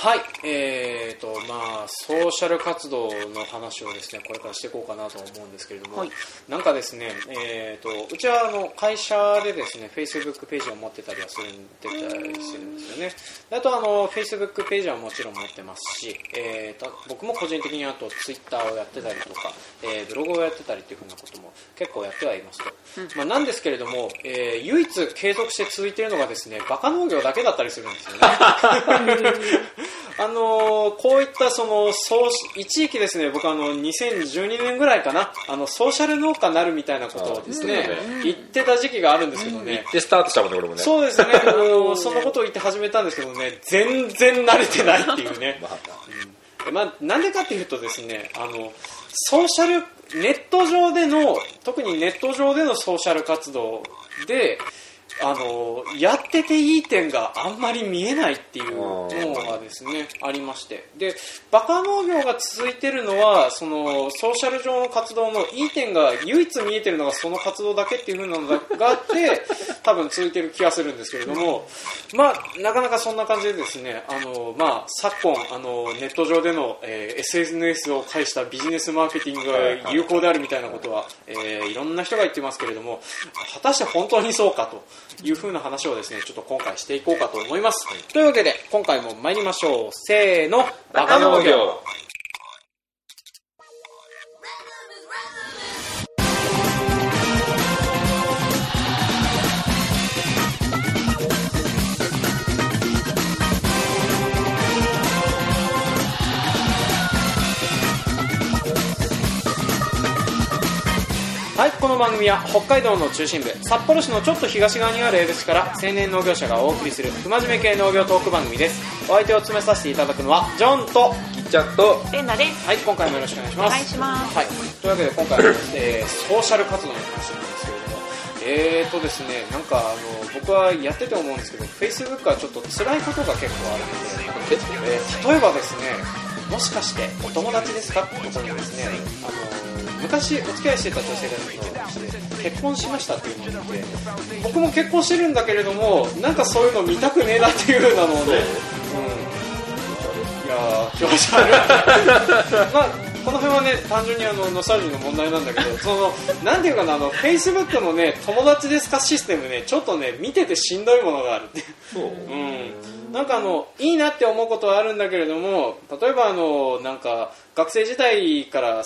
はい、えーとまあ、ソーシャル活動の話をですねこれからしていこうかなと思うんですけれども、はい。なんかですね、えー、とうちはあの会社でですね Facebook ページを持ってたりはするんでたりするんですよね。であとあの Facebook ページはもちろん持ってますし、えー、と僕も個人的にあと Twitter をやってたりとか、えーブログをやってたりっていうふうなことも結構やってはいますと、まあ、なんですけれども、えー唯一継続して続いているのがですねバカ農業だけだったりするんですよね あのーこういったそのソーシ一時期ですね僕あの2012年ぐらいかなあのソーシャル農家になるみたいなことをですね言ってた時期があるんですけどね、でスタートしたもんね俺もね。そうですね、そのことを言って始めたんですけどね全然慣れてないっていうね。まあ。まあ、なんでかっていうとですねあのソーシャルネット上での特にネット上でのソーシャル活動であのやってていい点があんまり見えないっていうのがですねありまして。でバカ農業が続いてるのはそのソーシャル上の活動のいい点が唯一見えてるのがその活動だけっていう風なのがあって 多分続いてる気がするんですけれども。まあなかなかそんな感じでですねあの、まあ、昨今あのネット上での、えー SNS を介したビジネスマーケティングが有効であるみたいなことは、えーいろんな人が言ってますけれども果たして本当にそうかという風な話をですねちょっと今回していこうかと思います、というわけで今回も参りましょう。せーの。バカ農業この番組は北海道の中心部札幌市のちょっと東側にある江別市から青年農業者がお送りする不真面目系農業トーク番組です。お相手を務めさせていただくのはジョンときっちゃんとレンナです。はい今回もよろしくお願いします。お願いします。はい、というわけで今回は、えーソーシャル活動の話なんですけれどもえーとですねなんかあの僕はやってて思うんですけど Facebook はちょっと辛いことが結構あるので、えー例えばですねもしかしてお友達ですかってことにですねあの昔お付き合いしてた女性が結婚しましたっていうのを見て僕も結婚してるんだけれどもなんかそういうの見たくねえなっていうなのをね、うん、いやー気持ち悪い。まあこの辺はね単純にあのノスタルジーの問題なんだけどそのなんていうかなあの Facebook のね友達ですかシステムねちょっとね見ててしんどいものがあるって。そう。うん、なんかあのいいなって思うことはあるんだけれども例えばあのなんか学生時代から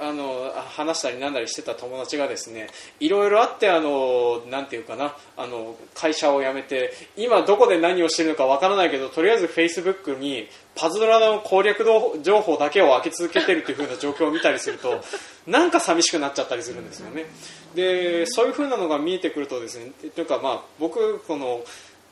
あの話したりなんだりしてた友達がですねいろいろあってあのなんていうかなあの会社を辞めて今どこで何をしてるのかわからないけどとりあえずフェイスブックにパズドラの攻略情報だけを開け続けてるっていう風な状況を見たりすると なんか寂しくなっちゃったりするんですよね。でそういう風なのが見えてくるとですねというかまあ僕この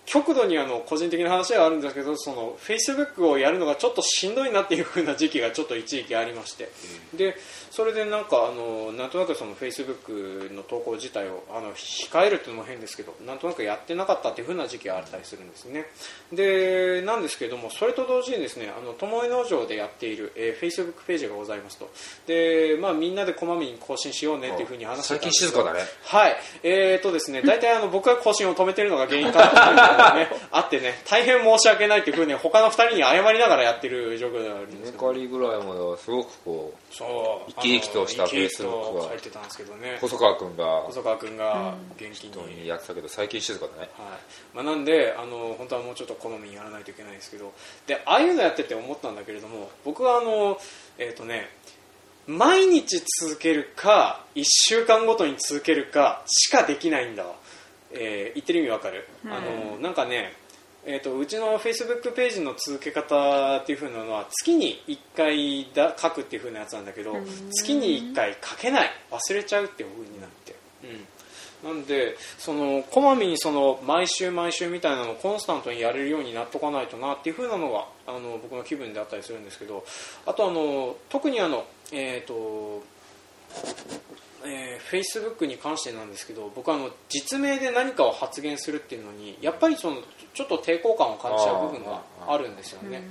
極度にあの個人的な話はあるんですけどそのフェイスブックをやるのがちょっとしんどいなっていう風な時期がちょっと一時期ありまして、でそれでなんかあのなんとなくそのフェイスブックの投稿自体をあの控えるっていうのも変ですけどなんとなくやってなかったっていう風な時期があったりするんですね。でなんですけどもそれと同時にですねあの友江農場でやっている、えー、フェイスブックページがございますと。で、まあ、みんなでこまめに更新しようねっていう風に話して最近たんです静かだね。はい、えーとですね、大体あの僕が更新を止めてるのが原因かなとね、あってね、大変申し訳ないっていうふうに他の二人に謝りながらやってる状況ではあるんですメけど。カリぐらいまではすごくこそう生き生きとしたあの生き生き Facebook とは書いてたんですけどね。う細川君が細川君が元気に、やってたけど最近静かだね。はい。まあ、なんであの本当はもうちょっと好みにやらないといけないですけど。でああいうのやってて思ったんだけれども僕はあのえっ、とね毎日続けるか1週間ごとに続けるかしかできないんだわ、えー言ってる意味わかる、あのなんかねえー、とうちのフェイスブックページの続け方っていう風なのは月に1回だ書くっていう風なやつなんだけど月に1回書けない。忘れちゃうっていう風になって、うん、なんでそのこまめにその毎週毎週みたいなのをコンスタントにやれるようになっとかないとなっていう風なのがあの僕の気分であったりするんですけどあとあの特にあのえっ、とえー、Facebook に関してなんですけど僕あの実名で何かを発言するっていうのにやっぱりそのちょっと抵抗感を感じちゃう部分があるんですよね。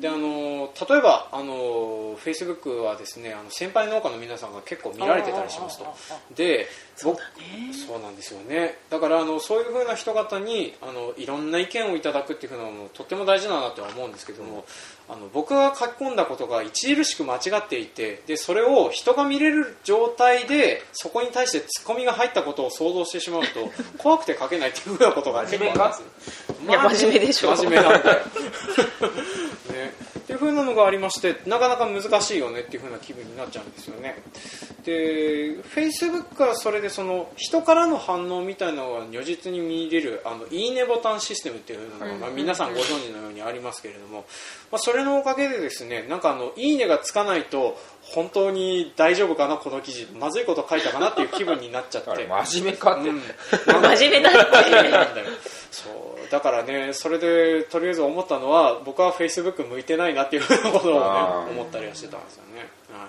であの例えばあの Facebook はですねあの先輩農家の皆さんが結構見られてたりしますと。ああああでそうね。そうなんですよね。だからあのそういうふうな人方にあのいろんな意見をいただくっていうのもとっても大事だなとは思うんですけども、あの僕が書き込んだことが著しく間違っていてでそれを人が見れる状態でそこに対してツッコミが入ったことを想像してしまうと 怖くて書けないっていうふうなことが結構あるんですよ。いや真面目でしょ。真面目なんだよ、ね、っていうふうなのがありましてなかなか難しいよねっていうふうな気分になっちゃうんですよね。で Facebook からそれでその人からの反応みたいなのが如実に見れるあのいいねボタンシステムっていうのが、まあ、皆さんご存知のようにありますけれども、まあ、それのおかげでですねなんかあのいいねがつかないと本当に大丈夫かなこの記事まずいこと書いたかなっていう気分になっちゃって。真面目かって、うん。真面目だってそうだからねそれでとりあえず思ったのは僕はフェイスブック向いてないなっていうことをね思ったりはしてたんですよね、はい、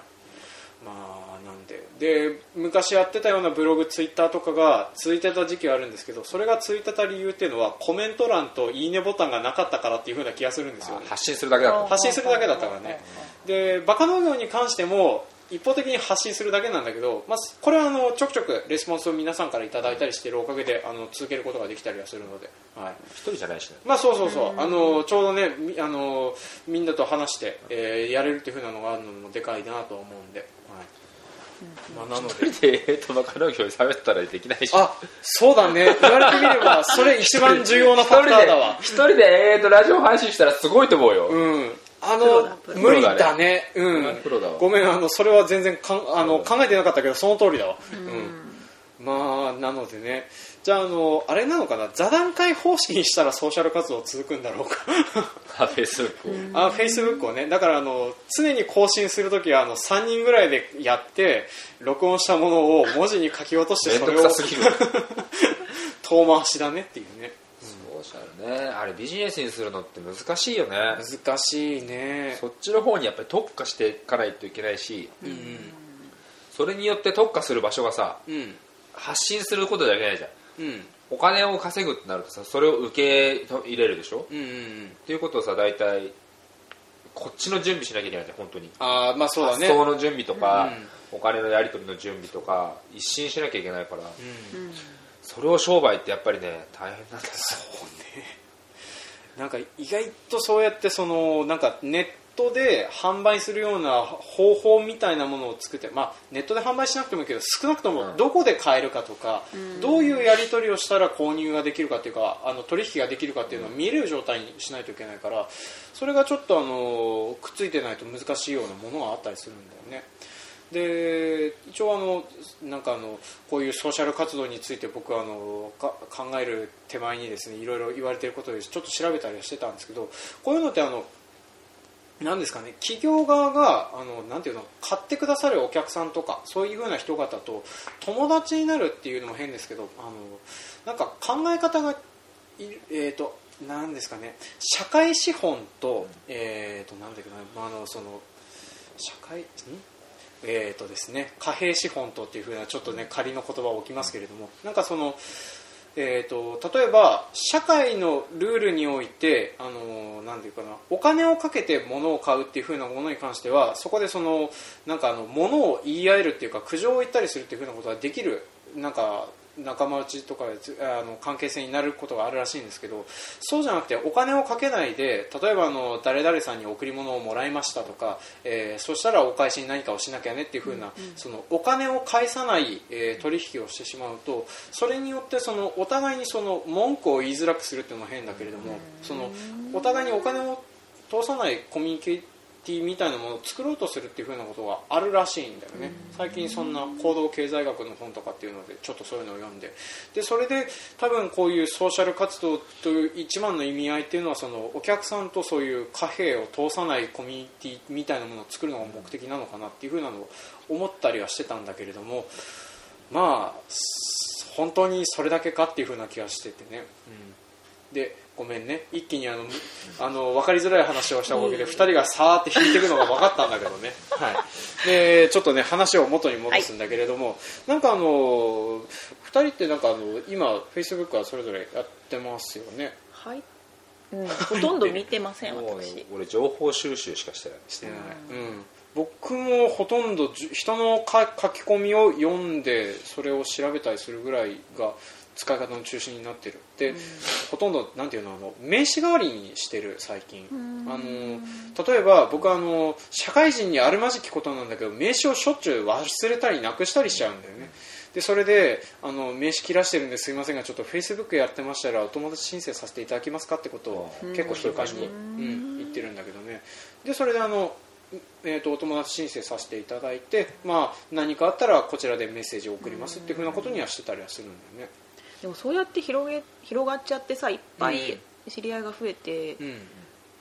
まあなんで。で昔やってたようなブログツイッターとかが続いてた時期はあるんですけどそれが続いてた理由っていうのはコメント欄といいねボタンがなかったからっていうふうな気がするんですよね。発信するだけだった発信するだけだったからね。でバカ農業に関しても一方的に発信するだけなんだけど、まあ、これはあのちょくちょくレスポンスを皆さんからいただいたりしているおかげであの続けることができたりはするので、はい。一人じゃないしねまあ、そうそうそう。あのちょうどねみあのみんなと話して、えーやれるっていうふうなのがあるのもでかいなとは思うんで、はい。まあ、なので。一人でえーとバカ農業で喋ったらできないし。あそうだね。言われてみれば それ一番重要なファクターだわ。一人でえーとラジオ配信したらすごいと思うよ、うん、あの無理だね、うん、ごめんあのそれは全然かんあの考えてなかったけどその通りだわ、うん。まあなのでね。じゃああのあれなのかな？座談会方式にしたらソーシャル活動続くんだろうか。あフェイスブックをあフェイスブックをね。だからあの常に更新するときはあの3人ぐらいでやって録音したものを文字に書き落として面それを 遠回しだねっていうねね。あれビジネスにするのって難しいよね。難しいね。そっちの方にやっぱり特化していかないといけないしうん。それによって特化する場所がさうん。発信することじゃいけないじゃん。うん。お金を稼ぐってなるとさそれを受け入れるでしょ？うんうんうん。っていうことをさ大体こっちの準備しなきゃいけないじゃん本当に。ああまあそうだね。発送の準備とか、お金のやり取りの準備とか一新しなきゃいけないから、うんそれを商売ってやっぱりね大変なんだよな。んか意外とそうやってそのなんかネットで販売するような方法みたいなものを作って、まあ、ネットで販売しなくてもいいけど少なくともうん。どこで買えるかとか、どういうやり取りをしたら購入ができるかっていうかあの取引ができるかっていうのを見える状態にしないといけないからそれがちょっとあのくっついてないと難しいようなものがあったりするんだよね。で一応あのなんかあのこういうソーシャル活動について僕はあのか考える手前にですねいろいろ言われていることでちょっと調べたりはしてたんですけどこういうのってあのなんですかね企業側があのなんていうの買ってくださるお客さんとかそういうふうな人方と友達になるっていうのも変ですけどあのなんか考え方がいるえー、となんですかね社会資本と,、えー、となんだっけな、まあ、あのその社会ん？えーとですね、貨幣資本とっていうふうなちょっとね仮の言葉を置きますけれどもなんかその、えー、と例えば社会のルールにおいてあのなんていうかなお金をかけて物を買うっていうふうなものに関してはそこでそのなんかあの物を言い合えるっていうか苦情を言ったりするっていうふうなことができるなんか仲間内とかあの関係性になることがあるらしいんですけどそうじゃなくてお金をかけないで例えばあの誰々さんに贈り物をもらいましたとか、えーそしたらお返しに何かをしなきゃねっていうふうな、そのお金を返さない、えー取引をしてしまうとそれによってそのお互いにその文句を言いづらくするっていうのも変だけれどもそのお互いにお金を通さないコミュニケーティみたいなものを作ろうとするっていう風なことがあるらしいんだよね。最近そんな行動経済学の本とかっていうのでちょっとそういうのを読んででそれで多分こういうソーシャル活動という一番の意味合いっていうのはそのお客さんとそういう貨幣を通さないコミュニティみたいなものを作るのが目的なのかなっていう風なのを思ったりはしてたんだけれどもまあ本当にそれだけかっていう風な気がしててね、うん、でごめんね。一気にあのあの分かりづらい話をしたおかげで2人がさーって引いていくのが分かったんだけどね、はい、でちょっとね話を元に戻すんだけれども、なんかあの2人ってなんかあの今フェイスブックはそれぞれやってますよね？はい。うん、ほとんど見てません私。俺情報収集しかしてない。してない、うん、僕もほとんど人のか書き込みを読んでそれを調べたりするぐらいが使い方の中心になってる。で、ほとんどなんていうのあの名刺代わりにしてる最近。あの例えば僕はあの社会人にあるまじきことなんだけど名刺をしょっちゅう忘れたりなくしたりしちゃうんだよね。でそれであの名刺切らしてるんですいませんがちょっとフェイスブックやってましたらお友達申請させていただけますかってことを結構頻繁に、うん、言ってるんだけどね。でそれであのえー、とお友達申請させていただいて、まあ、何かあったらこちらでメッセージを送りますっていうふうなことにはしてたりはするんだよね。でもそうやって広げ広がっちゃってさいっぱい知り合いが増えて、うん、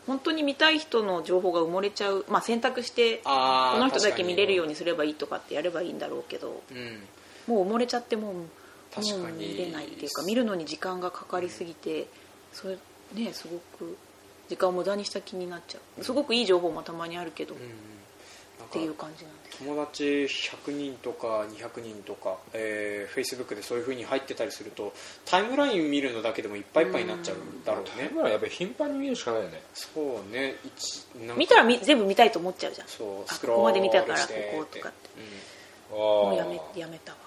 本当に見たい人の情報が埋もれちゃう、まあ、選択してこの人だけ見れるようにすればいいとかってやればいいんだろうけどうん。もう埋もれちゃってもう確かに。見れないっていうか見るのに時間がかかりすぎてそれねすごく時間を無駄にした気になっちゃう。すごくいい情報もたまにあるけど、うんっていうか感じなんです友達100人とか200人とか、えー、Facebook でそういうふうに入ってたりするとタイムライン見るのだけでもいっぱいいっぱいになっちゃうだろうね。タイムラインやっぱり頻繁に見るしかないよね。そうね。一なんか見たらみ全部見たいと思っちゃうじゃん。そうあスクロールここまで見たからこしてことかって。あもうやめあやめたわ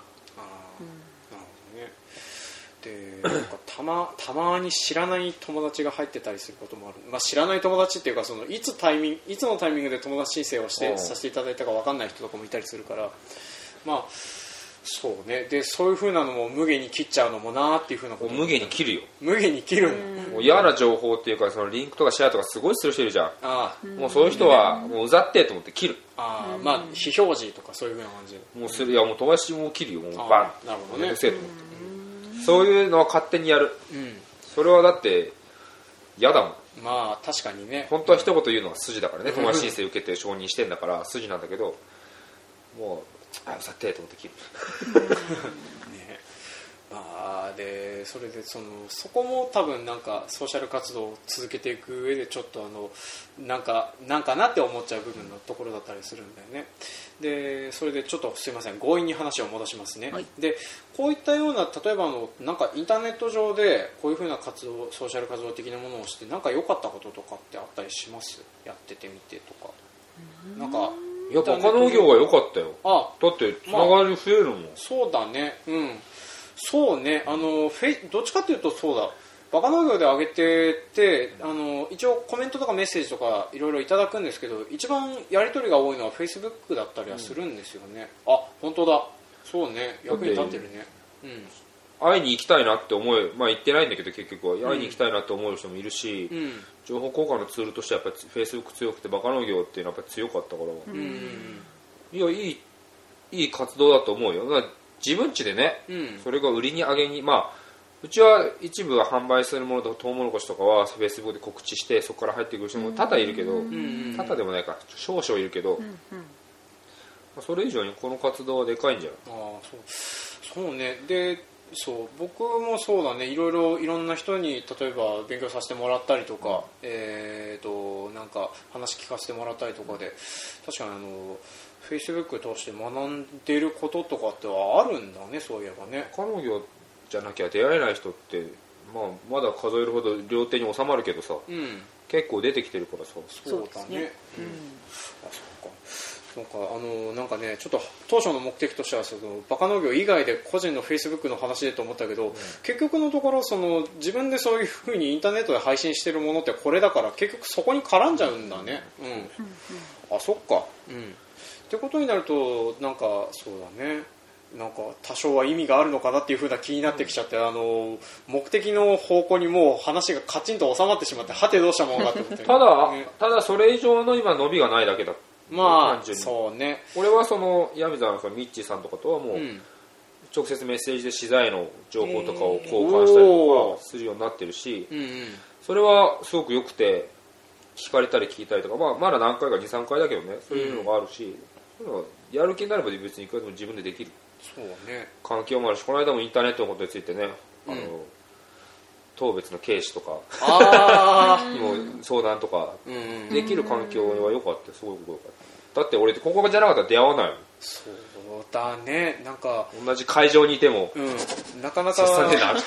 でなんかたまたまに知らない友達が入ってたりすることもある、まあ、知らない友達っていうかそのいつタイミングいつのタイミングで友達申請をしうん。てさせていただいたか分かんない人とかもいたりするから。まあそうね。でそういうふうなのも無限に切っちゃうのもなーっていうふうなこと。無限に切るよ。無限に切るもう嫌な情報っていうかそのリンクとかシェアとかすごいする人いるじゃん。あもうそういう人はもううざってと思って切る。ああまあ非表示とかそういうふうな感じ。でもうする。いやもう友達も切るよ。もうバン。なるほどね。めんどくせえと思ってそういうのは勝手にやる。うんそれはだって嫌だもん。まあ確かにね。本当は一言言うのが筋だからね。友達申請受けて承認してんだから筋なんだけどもうあうざってえと思って切る。ねまあでそれでそのそこも多分なんかソーシャル活動を続けていく上でちょっとあのなんかなんかなって思っちゃう部分のところだったりするんだよね。でそれでちょっとすいません強引に話を戻しますね、はい。でこういったような例えばあのなんかインターネット上でこういうふうな活動ソーシャル活動的なものをしてなんか良かったこととかってあったりします？やっててみてとか。なんかいやバカ農業は良かったよ。あだってつながり増えるもん、そうだね。うんそうね。あのフェイどっちかっていうとそうだ。バカ農業で上げててあの一応コメントとかメッセージとかいろいろいただくんですけど一番やり取りが多いのはフェイスブックだったりはするんですよね、あ本当だ。そうね。役に立ってるね。うん。会いに行きたいなって思えまあ行ってないんだけど結局は。会いに行きたいなって思う人もいるし、うん。情報交換のツールとしてはやっぱりフェイスブック強くてバカ農業っていうのはやっぱり強かったから、うん。いやいいいい活動だと思うよ自分家でねうん。それが売りに上げにまあうちは一部は販売するものとトウモロコシとかはフェイスブックで告知してそこから入ってくる人も多々いるけど、ん多々でもないか少々いるけど、まあそれ以上にこの活動はでかいんじゃない？ああそう。そうね。でそう僕もそうだね。いろいろいろんな人に例えば勉強させてもらったりとか、えー、となんか話聞かせてもらったりとかで確かにあのフェイスブック通して学んでることとかってはあるんだねそういえばね。バカ農業じゃなきゃ出会えない人って、まあ、まだ数えるほど両手に収まるけどさうん。結構出てきてるからさ。そうだね。そうですね。うん。あそっか。そうか。あのなんかねちょっと当初の目的としてはそのバカ農業以外で個人のフェイスブックの話でと思ったけど、結局のところその自分でそういうふうにインターネットで配信してるものってこれだから結局そこに絡んじゃうんだね。うん、あそっか。うんってことになるとなんかそうだね。なんか多少は意味があるのかなっていうふうな気になってきちゃって、あの目的の方向にもう話がカチンと収まってしまってはてどうしたものかと思ってただ、ね。ただそれ以上の今伸びがないだけだまあそうね。俺はその闇沢のミッチーさんとかとはもう、うん。直接メッセージで資材の情報とかを交換したりとかするようになってるし、うんうん。それはすごく良くて聞かれたり聞いたりとか、まあ、まだ何回か23回だけどねそういうのがあるし、やる気になれば別にいくらでも自分でできる。そうね。環境もあるしこの間もインターネットのことについてね。あの、うん当別の警視とか。あに も相談とか。できる環境は良かった。すごく良かった。だって俺ここじゃなかったら出会わないそうだね。なんか同じ会場にいても。うん。なかなか 接さねえなって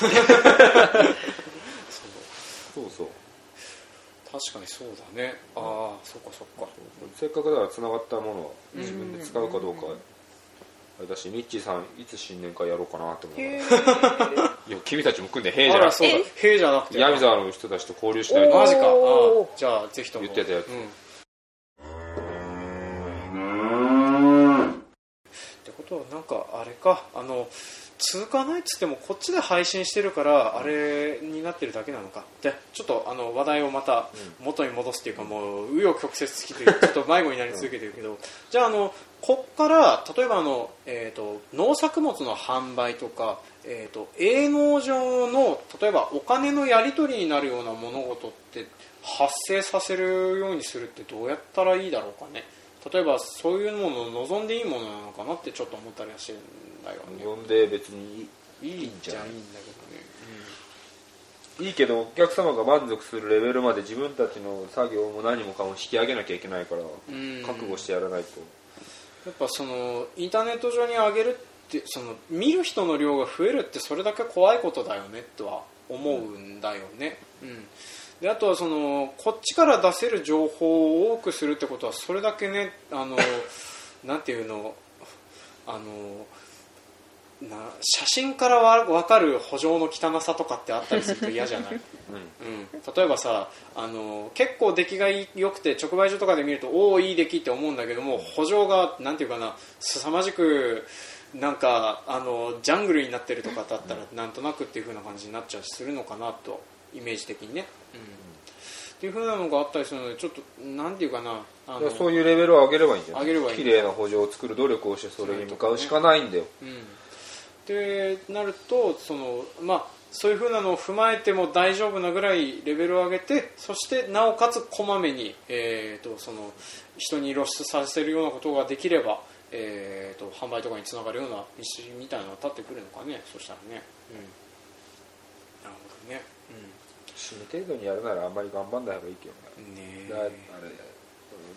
そうそう確かにそうだね。ああそっかそっか。せっかくだからつながったものを自分で使うかどうかあれだしミッチーさんいつ新年会やろうかなと思う。へ いや君たちも組んで「へえ」じゃなくあらそうだ「へ」じゃなくて。闇沢の人たちと交流したいとマジか。じゃあぜひとも。言ってたやつ。うん。ってことはなんかあれか。あの通過ないっつってもこっちで配信してるからあれになってるだけなのか。でちょっとあの話題をまた元に戻すっていうかもう紆余曲折つきというちょっと迷子になり続けてるけど。じゃああのこっから例えばあの、えー、と農作物の販売とか、えー、と営農上の例えばお金のやり取りになるような物事って発生させるようにするってどうやったらいいだろうかね例えばそういうものを望んでいいものなのかなってちょっと思ったりはしてるんだよね。呼んで別にいいんじゃない。いいん。だけどね、いいけどお客様が満足するレベルまで自分たちの作業も何もかも引き上げなきゃいけないからうん。覚悟してやらないと。やっぱそのインターネット上に上げるってその見る人の量が増えるってそれだけ怖いことだよねとは思うんだよね、うんであとはそのこっちから出せる情報を多くするってことはそれだけねあの なんていうのあのな写真からわ分かる補助の汚さとかってあったりすると嫌じゃない、うん、例えばさあの結構出来が良くて直売所とかで見るとおおいい出来って思うんだけども補助がなんていうかな凄まじくなんかあのジャングルになってるとかだったらなんとなくっていう風な感じになっちゃうするのかなとイメージ的にね、うん、っていう風なのがあったりするのでちょっとなんていうかな。あのそういうレベルを上げればいいんじゃない？上げればいい綺麗な補助を作る努力をしてそれに向かうしかないんだよ。うん、ってなるとその、まあ、そういうふうなのを踏まえても大丈夫なぐらいレベルを上げてそしてなおかつこまめに、えー、とその人に露出させるようなことができれば、えー、と販売とかにつながるような道みたいなのが立ってくるのかね。そしたらね、うん、なるほどね、死ぬ程度にやるならあんまり頑張んない方がいいけどうん、ねねだあれ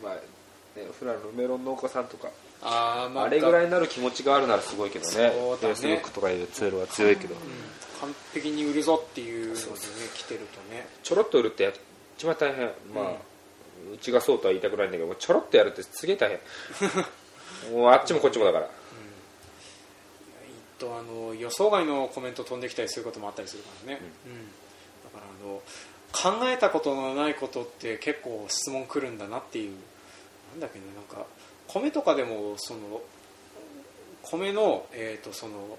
まあねフランのメロン農家さんとか。あー、まあ、あれぐらい、いになる気持ちがあるならすごいけどね。そうだね。フェイスブックとかいうツールは強いけど、うん、完璧に売るぞっていうのでね来てるとね。ちょろっと売るってやっ一番大変。まあ、うちがそうとは言いたくないんだけどちょろっとやるってすげえ大変。もうあっちもこっちもだから。えっとあの予想外のコメント飛んできたりすることもあったりするからね、うんあの考えたことのないことって結構質問来るんだなっていう。なんだっけねなんか米とかでもその米の,、えー、とその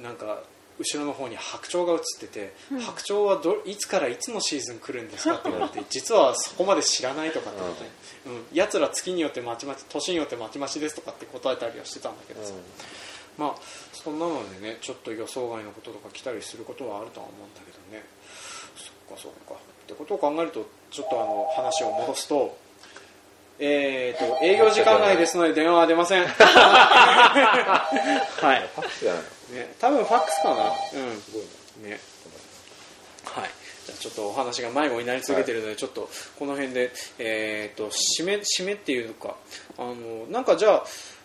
なんか後ろの方に白鳥が映ってて、白鳥はどいつからいつのシーズン来るんですかって言われて 実はそこまで知らないとかって。ことで、うん、やつら月によってまちまち年によってまちまちですとかって答えたりはしてたんだけどさ、まあそんなのでねちょっと予想外のこととか来たりすることはあるとは思うんだけどねかそっか。ってことを考えるとちょっとあの話を戻すとえー、と営業時間外ですので電話は出ません。はい、ファックスじゃない。のね、多分ファックスかな。うん。すごいな。ね。はい。じゃあちょっとお話が迷子になり続けてるので、ちょっとこの辺で、えー、と締め締めっていうのかあのなんかじゃあ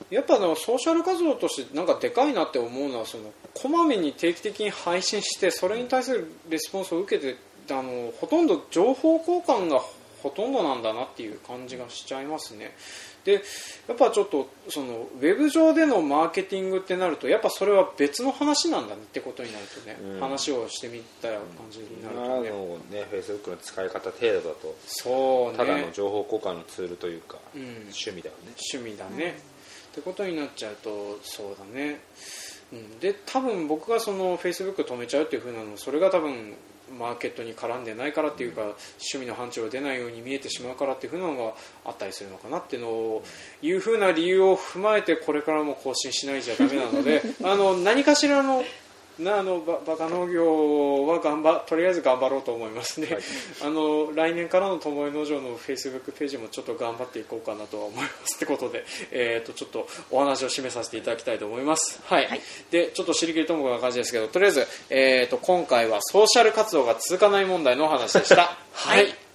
やっぱあのソーシャル活動としてなんかでかいなって思うのはそのこまめに定期的に配信してそれに対するレスポンスを受けてあのほとんど情報交換がほとんどなんだなっていう感じがしちゃいますね。でやっぱちょっとそのウェブ上でのマーケティングってなるとやっぱそれは別の話なんだねってことになるとね、うん。話をしてみた感じになる今とね、のねフェイスブックの使い方程度だとそうね。ただの情報交換のツールというか、うん、趣味だよね。趣味だね、ってことになっちゃうとそうだね、うん、で多分僕がそのフェイスブック止めちゃうっていう風なのそれが多分マーケットに絡んでないからっていうか、趣味の範疇が出ないように見えてしまうからっていうのがあったりするのかなっていうのをいう風な理由を踏まえてこれからも更新しないじゃダメなので あの何かしらのなあのババカ農業は頑張とりあえず頑張ろうと思いますね、はい。あの来年からの友え農場のフェイスブックページもちょっと頑張っていこうかなとは思いますってことで、えー、とちょっとお話を締めさせていただきたいと思います。はい、はい。でちょっと知りきりともこな感じですけどとりあえず、えー、と今回はソーシャル活動が続かない問題のお話でした。はい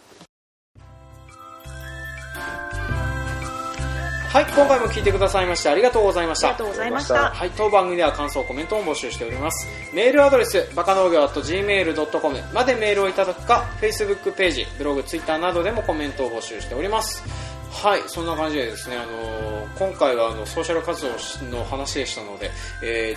はい今回も聞いてくださいましてありがとうございましたありがとうございましたはい、当番組では感想、コメントを募集しております。メールアドレス、バカ農業 .gmail.com までメールをいただくか、Facebook ページ、ブログ、Twitter などでもコメントを募集しております。はい、そんな感じでですね、あのー今回はあのソーシャル活動の話でしたので、え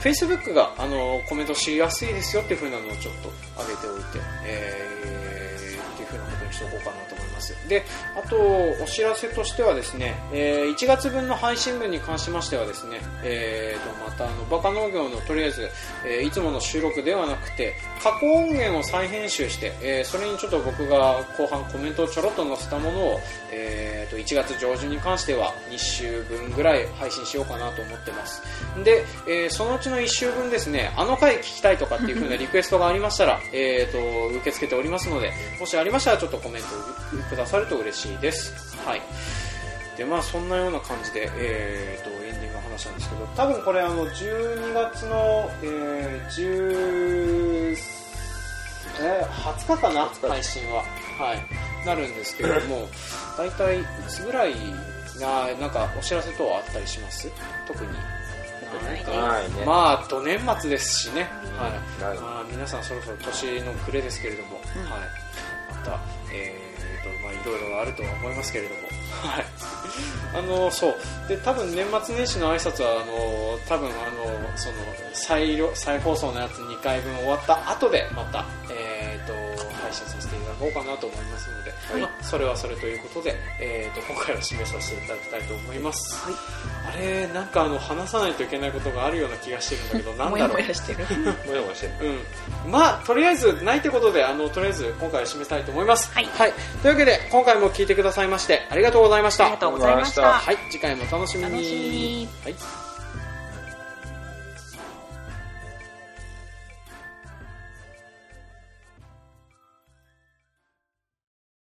ー、Facebook が、あのーコメントしやすいですよっていう風なのをちょっと上げておいて、えー、っていう風なことにしておこうかなます。で、あと、お知らせとしてはですね、えー1月分の配信分に関しましてはですね、えー、とまたあのバカ農業のとりあえず、えーいつもの収録ではなくて過去音源を再編集して、えーそれにちょっと僕が後半コメントをちょろっと載せたものを、えー、と1月上旬に関しては2週分ぐらい配信しようかなと思ってますで、えーそのうちの1週分ですねあの回聞きたいとかっていう風なリクエストがありましたら、え、と受け付けておりますのでもしありましたらちょっとコメントをくださると嬉しいです。はい。でまあそんなような感じで、えー、とエンディングの話なんですけど多分これあの12月の、えー、10えー20日かな？20日。配信は。はい。なるんですけれども大体いつぐらいがなんかお知らせ等はあったりします？特に。ないね。まあ、土年末ですしね、はい。まあ、皆さんそろそろ年の暮れですけれども、うん。はい、また、えーろいろあるとは思いますけれども、はい、あのそう。で多分年末年始の挨拶はあの多分あのその再再放送のやつ2回分終わった後でまた、えー、と配信させてこうかなと思いますので、はい。まあそれはそれということで、えー、と今回は締めさせていただきたいと思います。はい。あれなんかあの話さないといけないことがあるような気がしてるんだけどなんもやだろう？もやしてる。もやもやしてる。うん、まあとりあえずないってことであのとりあえず今回は締めたいと思います。はい。というわけで今回も聞いてくださいましてありがとうございました。ありがとうございました。はい。次回もお楽しみに。楽しみ。にはい